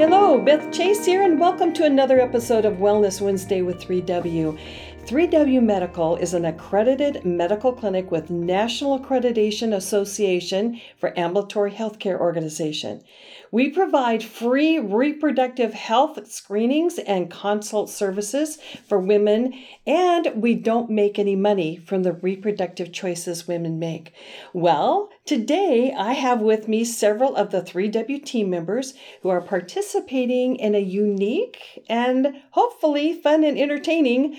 Hello, Beth Chase here, and welcome to another episode of Wellness Wednesday with 3W. 3W Medical is an accredited medical clinic with National Accreditation Association for Ambulatory Healthcare Organization. We provide free reproductive health screenings and consult services for women, and we don't make any money from the reproductive choices women make. Well, today I have with me several of the 3W team members who are participating in a unique and hopefully fun and entertaining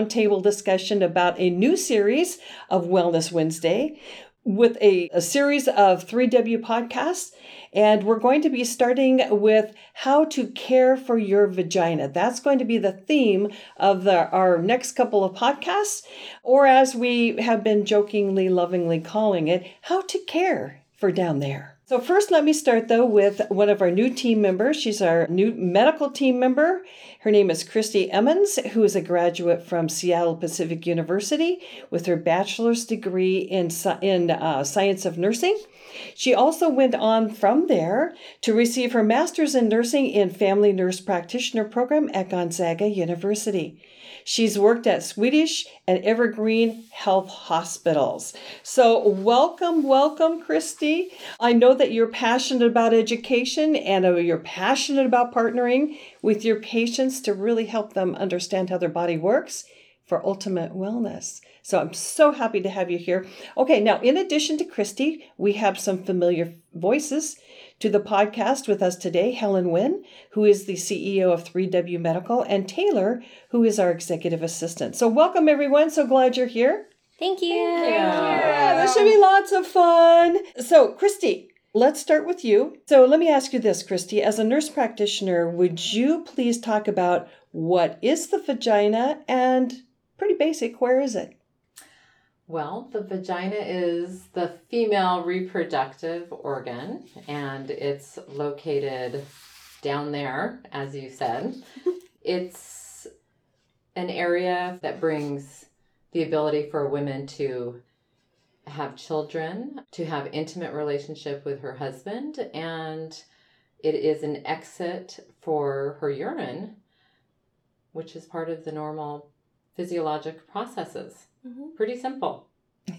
roundtable discussion about a new series of Wellness Wednesday with a, a series of 3W podcasts. And we're going to be starting with how to care for your vagina. That's going to be the theme of the, our next couple of podcasts, or as we have been jokingly, lovingly calling it, how to care for down there. So, first, let me start though with one of our new team members. She's our new medical team member. Her name is Christi Emmons, who is a graduate from Seattle Pacific University with her bachelor's degree in, in uh, science of nursing. She also went on from there to receive her master's in nursing in family nurse practitioner program at Gonzaga University. She's worked at Swedish and Evergreen Health Hospitals. So, welcome, welcome, Christi. I know that you're passionate about education and uh, you're passionate about partnering with your patients to really help them understand how their body works for ultimate wellness. So I'm so happy to have you here. Okay, now in addition to Christi, we have some familiar voices to the podcast with us today Helen Wynn, who is the CEO of 3W Medical, and Taylor, who is our executive assistant. So, welcome everyone. So glad you're here. Thank you. Thank you. Yeah, this should be lots of fun. So, Christi, Let's start with you. So, let me ask you this, Christi. As a nurse practitioner, would you please talk about what is the vagina and pretty basic, where is it? Well, the vagina is the female reproductive organ, and it's located down there, as you said. it's an area that brings the ability for women to have children, to have intimate relationship with her husband, and it is an exit for her urine, which is part of the normal physiologic processes. Mm-hmm. Pretty simple.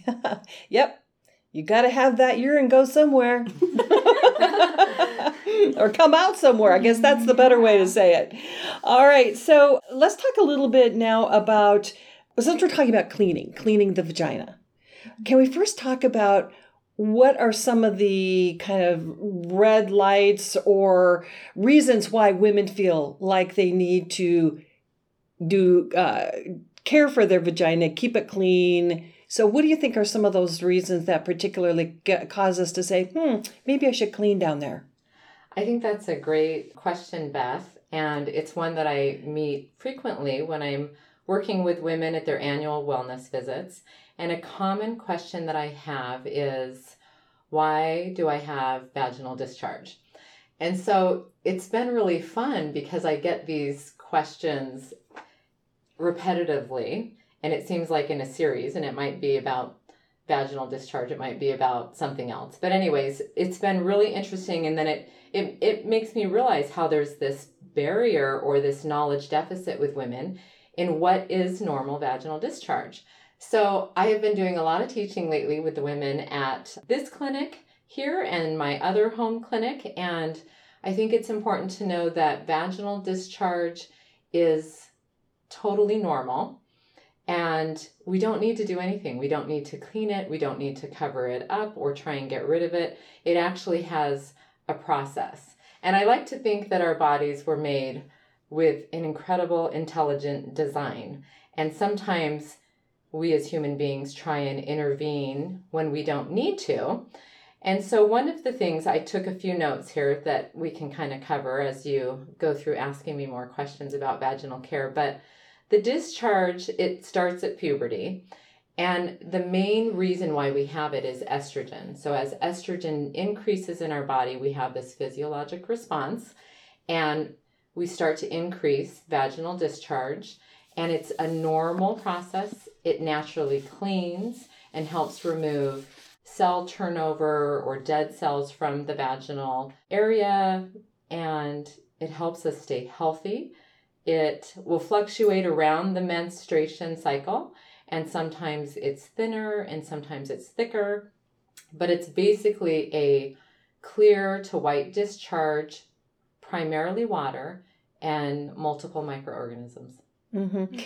yep. You got to have that urine go somewhere. or come out somewhere. I guess that's the better way to say it. All right. So let's talk a little bit now about, since we're talking about cleaning, cleaning the vagina, can we first talk about what are some of the kind of red lights or reasons why women feel like they need to do uh, care for their vagina, keep it clean. So, what do you think are some of those reasons that particularly get, cause us to say, hmm, maybe I should clean down there? I think that's a great question, Beth. And it's one that I meet frequently when I'm working with women at their annual wellness visits. And a common question that I have is, why do I have vaginal discharge? And so it's been really fun because I get these questions repetitively and it seems like in a series and it might be about vaginal discharge it might be about something else. But anyways it's been really interesting and then it it, it makes me realize how there's this barrier or this knowledge deficit with women in what is normal vaginal discharge. So i have been doing a lot of teaching lately with the women at this clinic here and my other home clinic and i think it's important to know that vaginal discharge is totally normal. And we don't need to do anything. We don't need to clean it. We don't need to cover it up or try and get rid of it. It actually has a process. And I like to think that our bodies were made with an incredible, intelligent design. And sometimes we as human beings try and intervene when we don't need to. And so, one of the things I took a few notes here that we can kind of cover as you go through asking me more questions about vaginal care. But the discharge, it starts at puberty. And the main reason why we have it is estrogen. So, as estrogen increases in our body, we have this physiologic response and we start to increase vaginal discharge. And it's a normal process. It naturally cleans and helps remove cell turnover or dead cells from the vaginal area. And it helps us stay healthy. It will fluctuate around the menstruation cycle, and sometimes it's thinner and sometimes it's thicker, but it's basically a clear to white discharge, primarily water, and multiple microorganisms. Mm-hmm.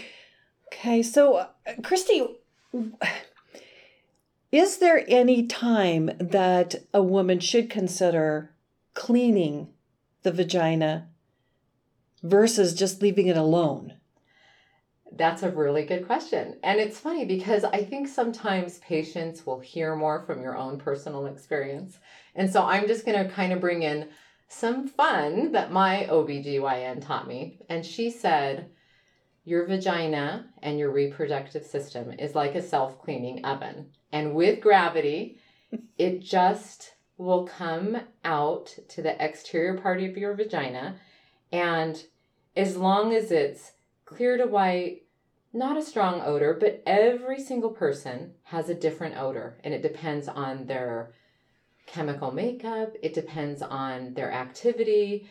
Okay, so uh, Christi, is there any time that a woman should consider cleaning the vagina versus just leaving it alone? That's a really good question. And it's funny because I think sometimes patients will hear more from your own personal experience. And so I'm just going to kind of bring in some fun that my OBGYN taught me. And she said, Your vagina and your reproductive system is like a self cleaning oven. And with gravity, it just will come out to the exterior part of your vagina. And as long as it's clear to white, not a strong odor, but every single person has a different odor and it depends on their chemical makeup, it depends on their activity,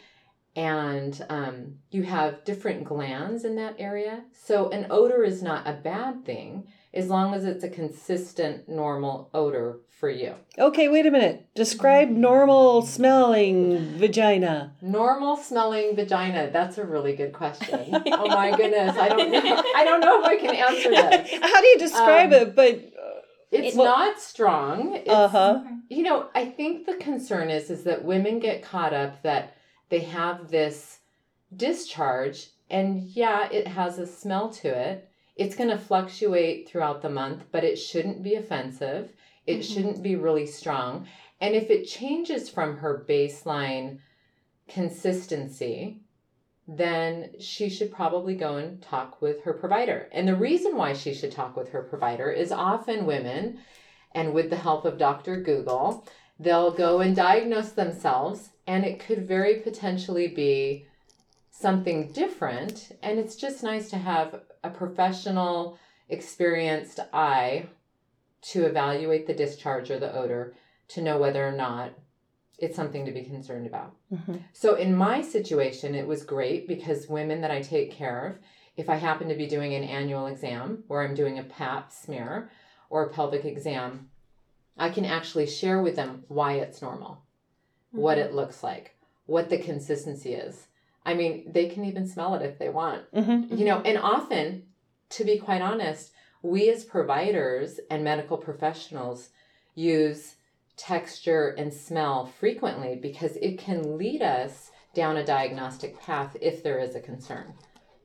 and um, you have different glands in that area. So, an odor is not a bad thing as long as it's a consistent, normal odor for you. Okay, wait a minute. Describe normal smelling vagina. Normal smelling vagina. That's a really good question. oh my goodness, I don't know. I don't know if I can answer that. How do you describe Um, it? But It's Well- not strong. It's, uh huh. You know, I think the concern is is that women get caught up that they have this discharge and yeah, it has a smell to it. It's going to fluctuate throughout the month, but it shouldn't be offensive. It Mhm. shouldn't be really strong. And if it changes from her baseline consistency, then she should probably go and talk with her provider. And the reason why she should talk with her provider is often women, and with the help of Dr. Google, they'll go and diagnose themselves, and it could very potentially be something different. And it's just nice to have a professional, experienced eye to evaluate the discharge or the odor to know whether or not it's something to be concerned about. Mhm. So in my situation, it was great because women that I take care of, if I happen to be doing an annual exam where I'm doing a pap smear or a pelvic exam, I can actually share with them why it's normal, what it looks like, what the consistency is. I mean, they can even smell it if they want. Mm-hmm. You know, and often, to be quite honest, we as providers and medical professionals use texture and smell frequently because it can lead us down a diagnostic path if there is a concern.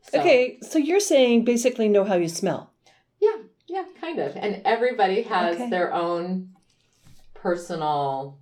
So, Okay, so you're saying basically know how you smell. Yeah, yeah, kind of. And everybody has Okay. their own personal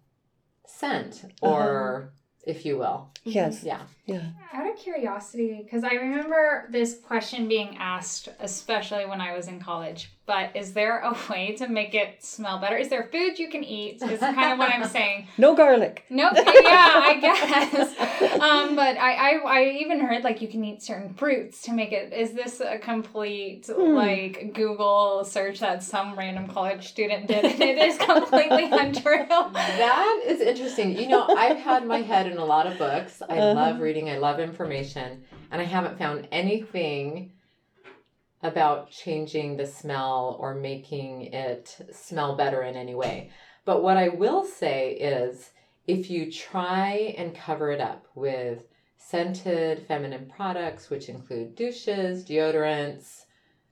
scent, or if you will. Yes. Yeah. Yeah. Out of curiosity, because I remember this question being asked, especially when I was in college. But is there a way to make it smell better? Is there food you can eat? Is kind of what I'm saying. No garlic. No, yeah, I guess. Um, but I, I, I even heard like you can eat certain fruits to make it. Is this a complete Hmm. like Google search that some random college student did? And it is completely untrue. That is interesting. You know, I've had my head in a lot of books. I Uh-huh. love reading, I love information, and I haven't found anything about changing the smell or making it smell better in any way. But what I will say is if you try and cover it up with scented feminine products, which include douches, deodorants,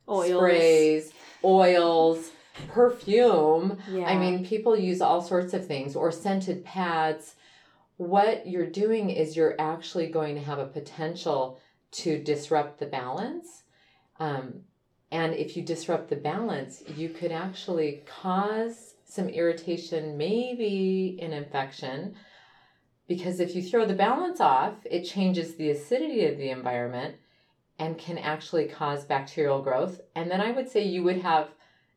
sprays, oils, perfume, Yeah. I mean, people use all sorts of things or scented pads. What you're doing is you're actually going to have a potential to disrupt the balance. Um, and if you disrupt the balance, you could actually cause some irritation, maybe an infection. Because if you throw the balance off, it changes the acidity of the environment and can actually cause bacterial growth. And then I would say you would have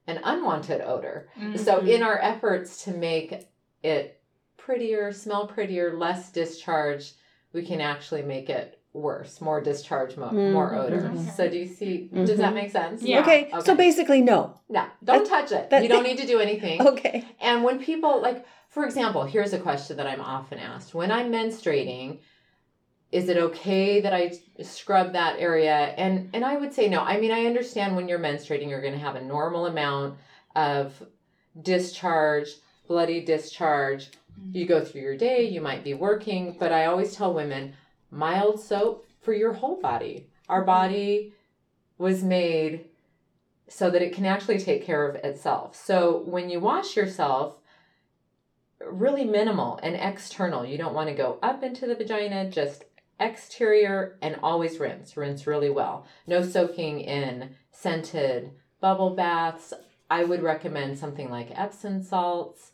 an unwanted odor. So, Mhm. in our efforts to make it prettier, smell prettier, less discharge, we can actually make it worse, more discharge, mo- Mm, more odor. So, do you see? Does that Mhm. make sense? Yeah. Okay, so basically no. No, don't touch it. that- you don't need to do anything. Okay. And when people, like, for example, here's a question that I'm often asked when I'm menstruating, is it okay that I scrub that area? And and I would say no. I mean, I understand when you're menstruating, you're going to have a normal amount of discharge, bloody discharge. You go through your day, you might be working, but I always tell women mild soap for your whole body. Our body was made so that it can actually take care of itself. So when you wash yourself, really minimal and external. You don't want to go up into the vagina, just exterior and always rinse. Rinse really well. No soaking in scented bubble baths. I would recommend something like Epsom salts.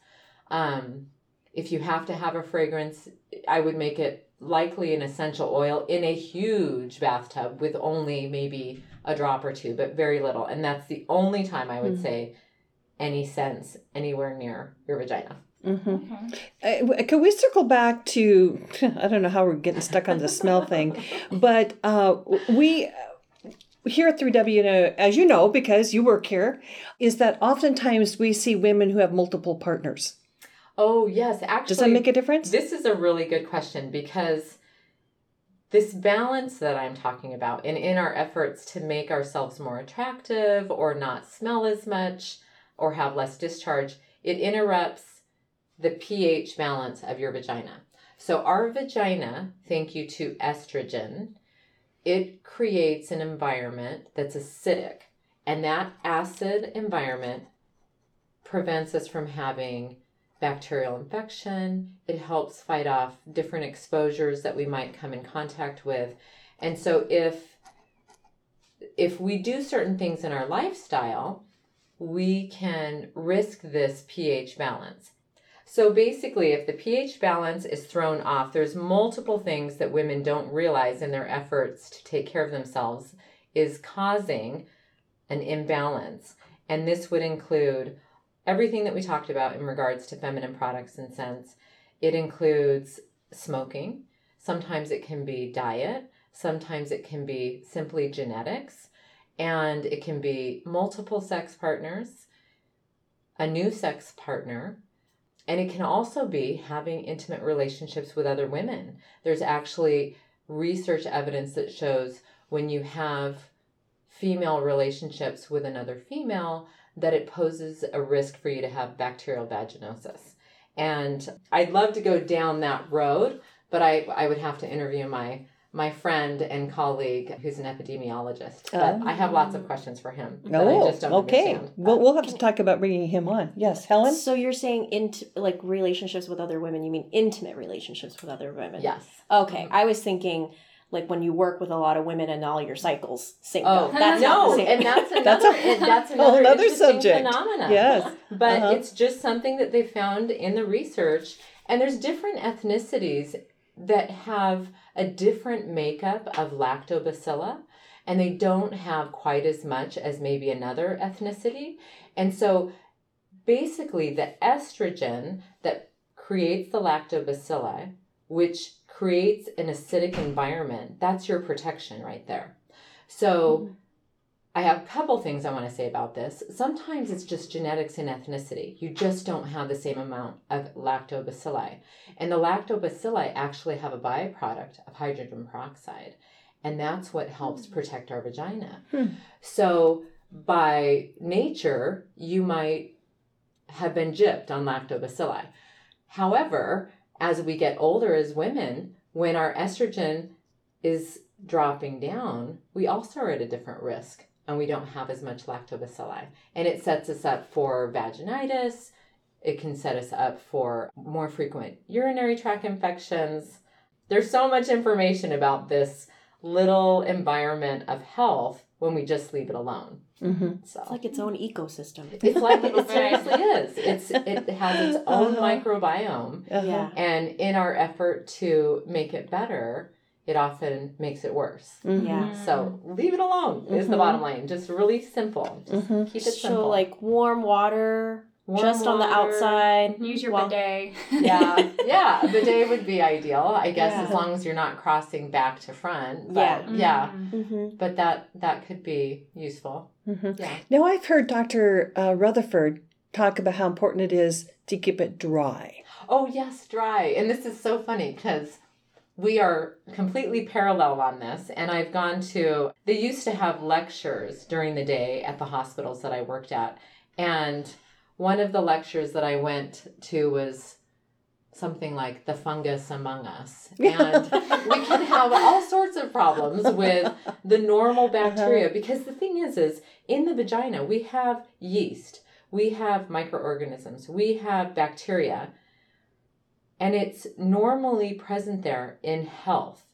Um, if you have to have a fragrance, I would make it likely an essential oil in a huge bathtub with only maybe a drop or two, but very little. And that's the only time I would Mm. say any scents anywhere near your vagina. hmm Okay. Uh, can we circle back to? I don't know how we're getting stuck on the smell thing, but uh, we here at 3W, as you know, because you work here, is that oftentimes we see women who have multiple partners. Oh, yes. Actually, Does that make a difference? This is a really good question because this balance that I'm talking about, and in our efforts to make ourselves more attractive or not smell as much or have less discharge, it interrupts the pH balance of your vagina. So, our vagina, thank you to estrogen, it creates an environment that's acidic, and that acid environment prevents us from having bacterial infection. It helps fight off different exposures that we might come in contact with. And so if if we do certain things in our lifestyle, we can risk this pH balance. So basically, if the pH balance is thrown off, there's multiple things that women don't realize in their efforts to take care of themselves is causing an imbalance. And this would include everything that we talked about in regards to feminine products and scents. It includes smoking. Sometimes it can be diet. Sometimes it can be simply genetics. And it can be multiple sex partners, a new sex partner, and it can also be having intimate relationships with other women. There's actually research evidence that shows when you have female relationships with another female, that it poses a risk for you to have bacterial vaginosis. And I'd love to go down that road, but I, I would have to interview my my friend and colleague who's an epidemiologist. But I have lots of oh. questions for him that I Oh, just don't okay. understand. We'll, we'll have to talk about bringing him on. Yes, Helen? So you're saying int- like relationships with other women, you mean intimate relationships with other women? Yes. Okay. I was thinking like when you work with a lot of women and all your cycles sync Oh up. That's no, and that's another That's a that's another other interesting subject. phenomenon. Yes. But Uh-huh. it's just something that they found in the research. And there's different ethnicities that have a different makeup of lactobacilli, and they don't have quite as much as maybe another ethnicity. And so basically, the estrogen that creates the lactobacilli, which creates an acidic environment, that's your protection right there. So, I have a couple things I want to say about this. Sometimes it's just genetics and ethnicity. You just don't have the same amount of lactobacilli. And the lactobacilli actually have a byproduct of hydrogen peroxide. And that's what helps protect our vagina. Hmm. So, by nature, you might have been gypped on lactobacilli. However, as we get older as women, when our estrogen is dropping down, we also are at a different risk and we don't have as much lactobacilli. And it sets us up for vaginitis. It can set us up for more frequent urinary tract infections. There's so much information about this little environment of health when we just leave it alone. Mm-hmm. So It's like its own ecosystem. it's like it seriously is. It's it has its own Uh-huh. microbiome. Uh-huh. Yeah. And in our effort to make it better, it often makes it worse. Mhm. Yeah. So leave it alone is the Mhm. bottom line. Just really simple. Just Mhm. keep it simple. So like warm water Warm just on the outside. Use your while- bidet. Yeah, yeah. The day would be ideal, I guess, as long as you're not crossing back to front. But Yeah. yeah. Mm. hmm But that that could be useful. Mhm. Yeah. Now, I've heard Dr. Uh, Rutherford talk about how important it is to keep it dry. Oh yes, dry. And this is so funny because we are completely parallel on this. And I've gone to, they used to have lectures during the day at the hospitals that I worked at. And one of the lectures that I went to was something like the fungus among us. And we can have all sorts of problems with the normal uh-huh. bacteria because the thing is is in the vagina we have yeast, we have microorganisms, we have bacteria. And it's normally present there in health,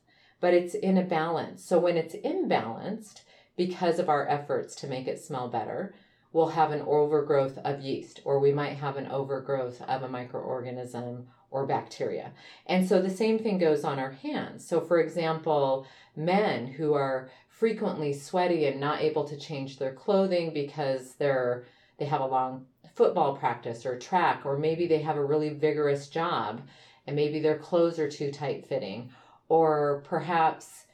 but it's in a balance. So when it's imbalanced because of our efforts to make it smell better, we'll have an overgrowth of yeast or we might have an overgrowth of a microorganism or bacteria. And so the same thing goes on our hands. So, for example, men who are frequently sweaty and not able to change their clothing because they're they have a long football practice or track or maybe they have a really vigorous job and maybe their clothes are too tight fitting or perhaps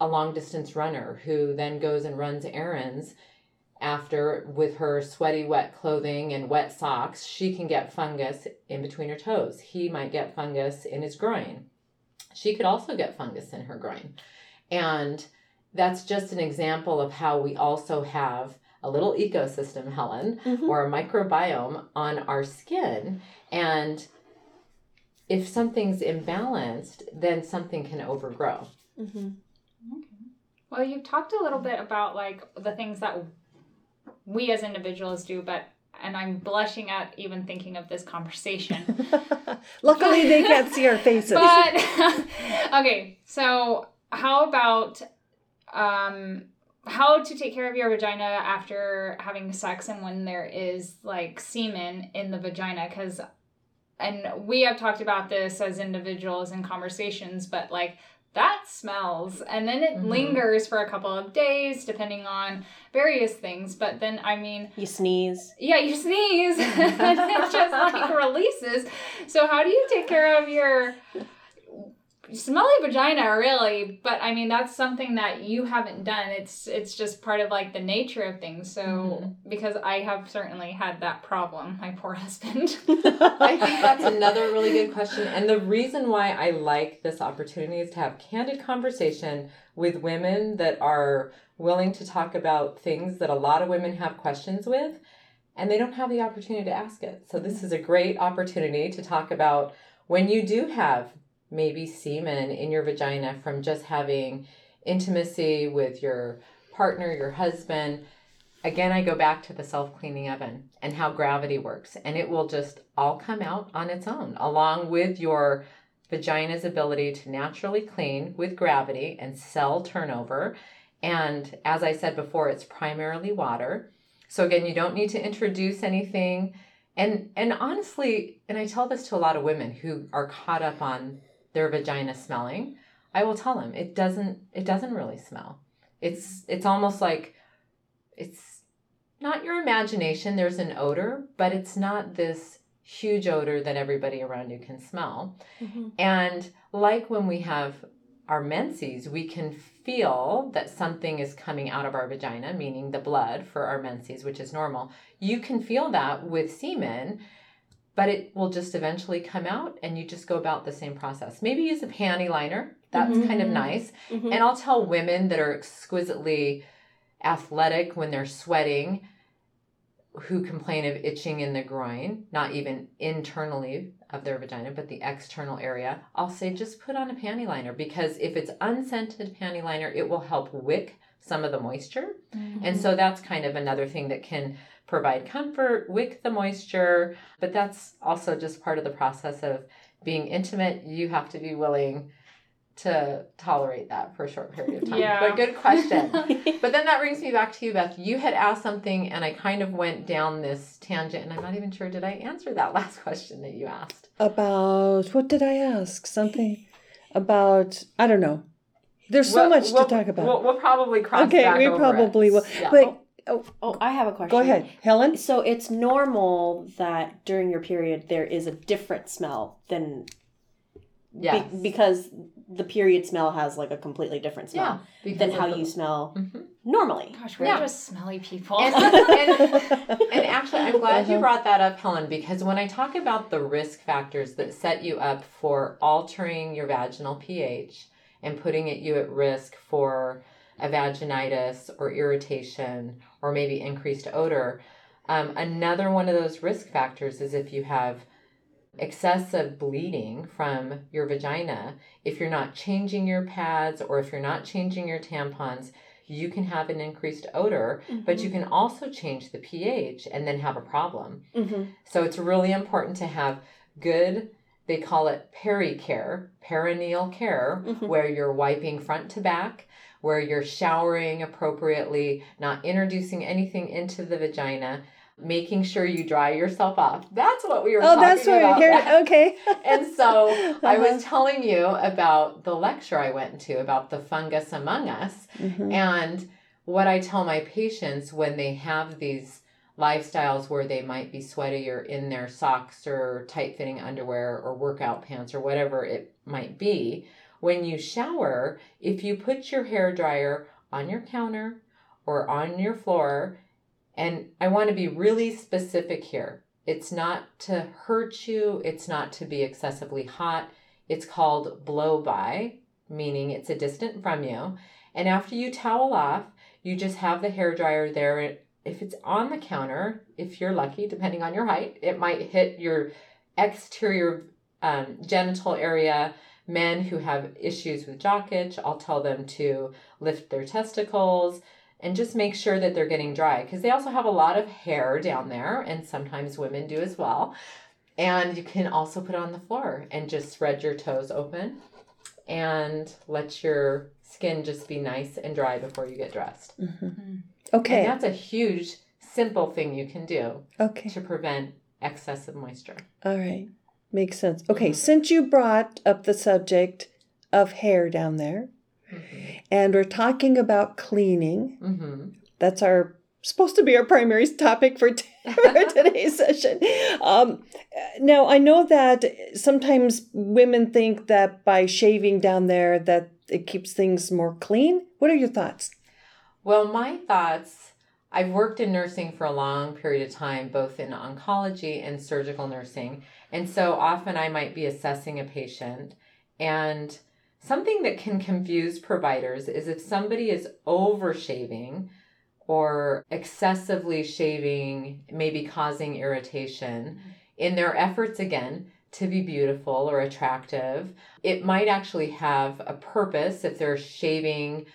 a long distance runner who then goes and runs errands after with her sweaty wet clothing and wet socks she can get fungus in between her toes. He might get fungus in his groin. She could also get fungus in her groin. And that's just an example of how we also have a little ecosystem helen Mhm. or a microbiome on our skin. And if something's imbalanced then something can overgrow. Mhm. Well, you've talked a little bit about like the things that we as individuals do, but and I'm blushing at even thinking of this conversation. Luckily, they can't see our faces. But okay, so how about um how to take care of your vagina after having sex and when there is like semen in the vagina cuz and we have talked about this as individuals in conversations but like that smells and then it Mhm. lingers for a couple of days depending on various things but then i mean You sneeze. yeah, you sneeze and it just like releases. So how do you take care of your smelly vagina really? But I mean that's something that you haven't done. It's it's just part of like the nature of things. So Mhm. because I have certainly had that problem, my poor husband. I think that's another really good question. And the reason why I like this opportunity is to have candid conversation with women that are willing to talk about things that a lot of women have questions with and they don't have the opportunity to ask it. So this is a great opportunity to talk about when you do have maybe semen in your vagina from just having intimacy with your partner, your husband, again i go back to the self-cleaning oven and how gravity works and it will just all come out on its own along with your vagina's ability to naturally clean with gravity and cell turnover. And as i said before it's primarily water. So again you don't need to introduce anything. And and honestly and i tell this to a lot of women who are caught up on their vagina smelling i will tell them it doesn't it doesn't really smell. It's it's almost like it's not your imagination there's an odor but it's not this huge odor that everybody around you can smell. Mhm. and like when we have our menses we can feel that something is coming out of our vagina meaning the blood for our menses which is normal. You can feel that with semen but it will just eventually come out and you just go about the same process maybe use a panty liner that's kind of Mhm. nice Mhm. and I'll tell women that are exquisitely athletic when they're sweating who complain of itching in the groin, not even internally of their vagina, but the external area, I'll say just put on a panty liner because if it's unscented panty liner, it will help wick some of the moisture. And so that's kind of another thing that can provide comfort, wick the moisture, but that's also just part of the process of being intimate. You have to be willing to tolerate that for a short period of time. Yeah. But good question. but then that brings me back to you, Beth. You had asked something and I kind of went down this tangent and I'm not even sure did I answer that last question that you asked. about what did I ask? Something about I don't know. There's so We'll- much we'll- to talk about. We'll, we'll probably cross okay, back we over probably it. will. Yeah. But oh, oh, I have a question. go ahead, Helen. So it's normal that during your period there is a different smell than Yes. because the period smell has like a completely different smell because than how the- you smell Mhm. normally. Gosh, we're Yeah. just smelly people. And, and, and actually, I'm glad you Uh-huh. brought that up, Helen, because when I talk about the risk factors that set you up for altering your vaginal pH and putting it, you at risk for a vaginitis or irritation or maybe increased odor, um, another one of those risk factors is if you have excessive bleeding from your vagina, if you're not changing your pads or if you're not changing your tampons, you can have an increased odor, but Mm-hmm. you can also change the pH and then have a problem. hmm So it's really important to have good, they call it peri-care, perineal care, Mhm. where you're wiping front to back, where you're showering appropriately, not introducing anything into the vagina, making sure you dry yourself off. That's what we were talking about. Oh, that's what about. here. Okay. And so I Uh-huh. was telling you about the lecture I went to about the fungus among us. Mhm. And what I tell my patients when they have these lifestyles where they might be sweatier in their socks or tight fitting underwear or workout pants or whatever it might be, when you shower, if you put your hair dryer on your counter or on your floor, and I want to be really specific here. It's not to hurt you, it's not to be excessively hot. It's called blow by, meaning it's a distant from you. And after you towel off, you just have the hair dryer there. If it's on the counter, if you're lucky, depending on your height, it might hit your exterior um, genital area. Men who have issues with jock itch, I'll tell them to lift their testicles and just make sure that they're getting dry because they also have a lot of hair down there, and sometimes women do as well. And you can also put it on the floor and just spread your toes open and let your skin just be nice and dry before you get dressed. Mhm. Okay. And that's a huge, simple thing you can do Okay. to prevent excessive moisture. All right. Makes sense. Okay. Mhm. Since you brought up the subject of hair down there, and we're talking about cleaning, Mm-hmm. that's our supposed to be our primary topic for, t- for today's session. Um, now I know that sometimes women think that by shaving down there that it keeps things more clean. What are your thoughts? Well, my thoughts I've worked in nursing for a long period of time, both in oncology and surgical nursing. And so often I might be assessing a patient. And something that can confuse providers is if somebody is over shaving or excessively shaving, maybe causing irritation, in their efforts again to be beautiful or attractive, it might actually have a purpose if they're shaving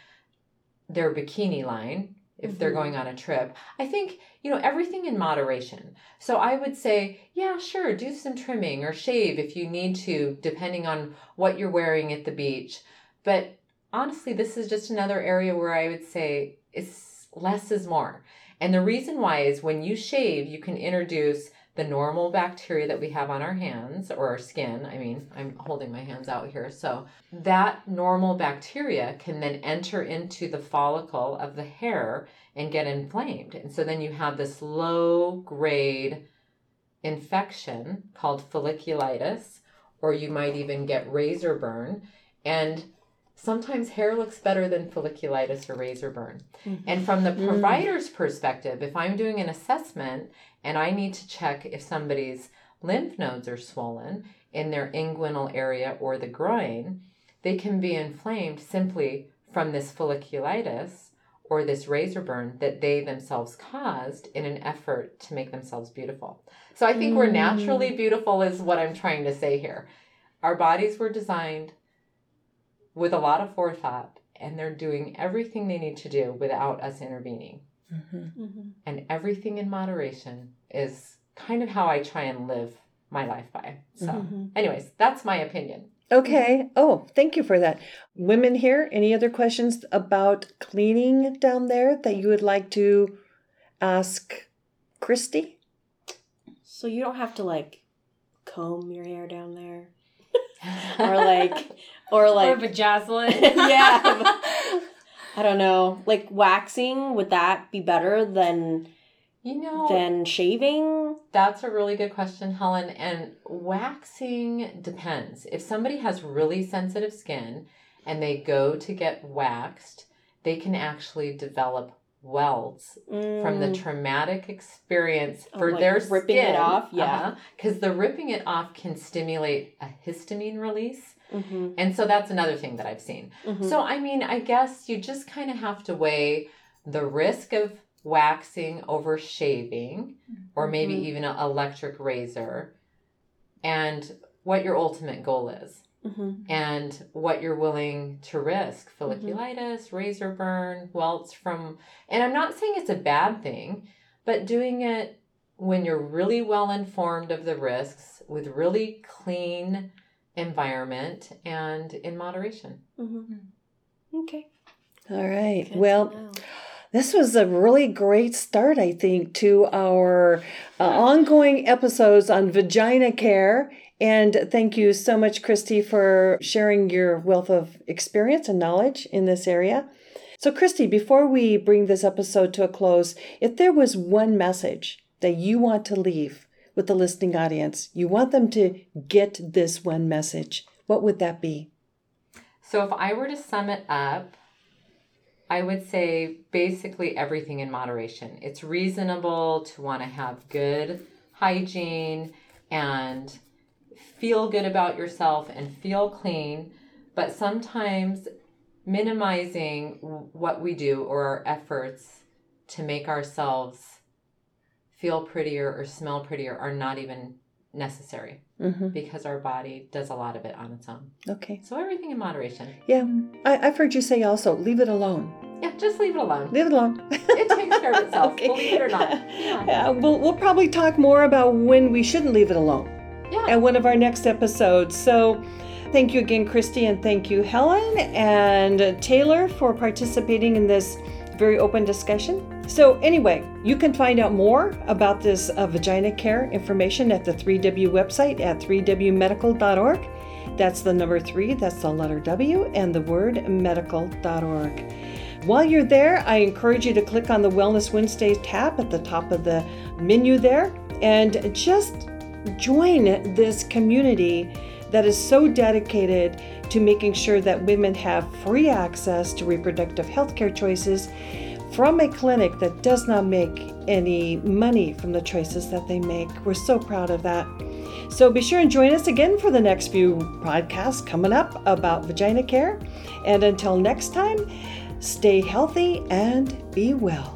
their bikini line if they're Mhm. going on a trip. I think, you know, everything in moderation. So I would say, yeah, sure, do some trimming or shave if you need to, depending on what you're wearing at the beach. But honestly, this is just another area where I would say it's less is more. And the reason why is when you shave, you can introduce the normal bacteria that we have on our hands or our skin. I mean, I'm holding my hands out here. So that normal bacteria can then enter into the follicle of the hair and get inflamed. And so then you have this low grade infection called folliculitis, or you might even get razor burn. And sometimes hair looks better than folliculitis or razor burn. And from the Mm. provider's perspective, if I'm doing an assessment and I need to check if somebody's lymph nodes are swollen in their inguinal area or the groin, they can be inflamed simply from this folliculitis or this razor burn that they themselves caused in an effort to make themselves beautiful. So I think we're Mm. naturally beautiful, is what I'm trying to say here. Our bodies were designed with a lot of forethought, and they're doing everything they need to do without us intervening. Mhm. Mhm. And everything in moderation is kind of how I try and live my life by. So, Mhm. anyways, that's my opinion. Okay. Oh, thank you for that. Women here, any other questions about cleaning down there that you would like to ask Christi? So you don't have to like comb your hair down there, or like, or or like, vajazzle it. Yeah. I don't know, like waxing. Would that be better than You know, than shaving? That's a really good question, Helen. And waxing depends. If somebody has really sensitive skin and they go to get waxed, they can actually develop welts from the Mm. traumatic experience Oh, for like their ripping it skin. off? Yeah. Because the ripping it off can stimulate a histamine release. Mhm, And so that's another thing that I've seen. mhm. So, I mean, I guess you just kind of have to weigh the risk of waxing over shaving or maybe Mhm. even an electric razor and what your ultimate goal is Mhm. and what you're willing to risk Mm-hmm. folliculitis, razor burn, welts from. And I'm not saying it's a bad thing, but doing it when you're really well informed of the risks with really clean environment and in moderation. Mhm. Okay. All right. Good Well. This was a really great start, I think, to our uh, ongoing episodes on vagina care. And thank you so much, Christi, for sharing your wealth of experience and knowledge in this area. So, Christi, before we bring this episode to a close, if there was one message that you want to leave with the listening audience, you want them to get this one message, what would that be? So, if I were to sum it up, I would say basically everything in moderation. It's reasonable to want to have good hygiene and feel good about yourself and feel clean, but sometimes minimizing what we do or our efforts to make ourselves feel prettier or smell prettier are not even necessary Mm-hmm. because our body does a lot of it on its own. Okay. So everything in moderation. Yeah. I, I've heard you say also, leave it alone. Yeah, just leave it alone. Leave it alone. It takes care of itself, believe it or not. Yeah. Yeah, we'll, we'll probably talk more about when we shouldn't leave it alone Yeah. at one of our next episodes. So, thank you again, Christi, and thank you, Helen and Taylor, for participating in this very open discussion. So, anyway, you can find out more about this uh, vagina care information at the 3W website at 3wmedical.org. That's the number three, that's the letter W, and the word medical.org. While you're there, I encourage you to click on the Wellness Wednesdays tab at the top of the menu there and just join this community that is so dedicated to making sure that women have free access to reproductive health care choices from a clinic that does not make any money from the choices that they make. We're so proud of that. So be sure and join us again for the next few podcasts coming up about vagina care. And until next time, stay healthy and be well.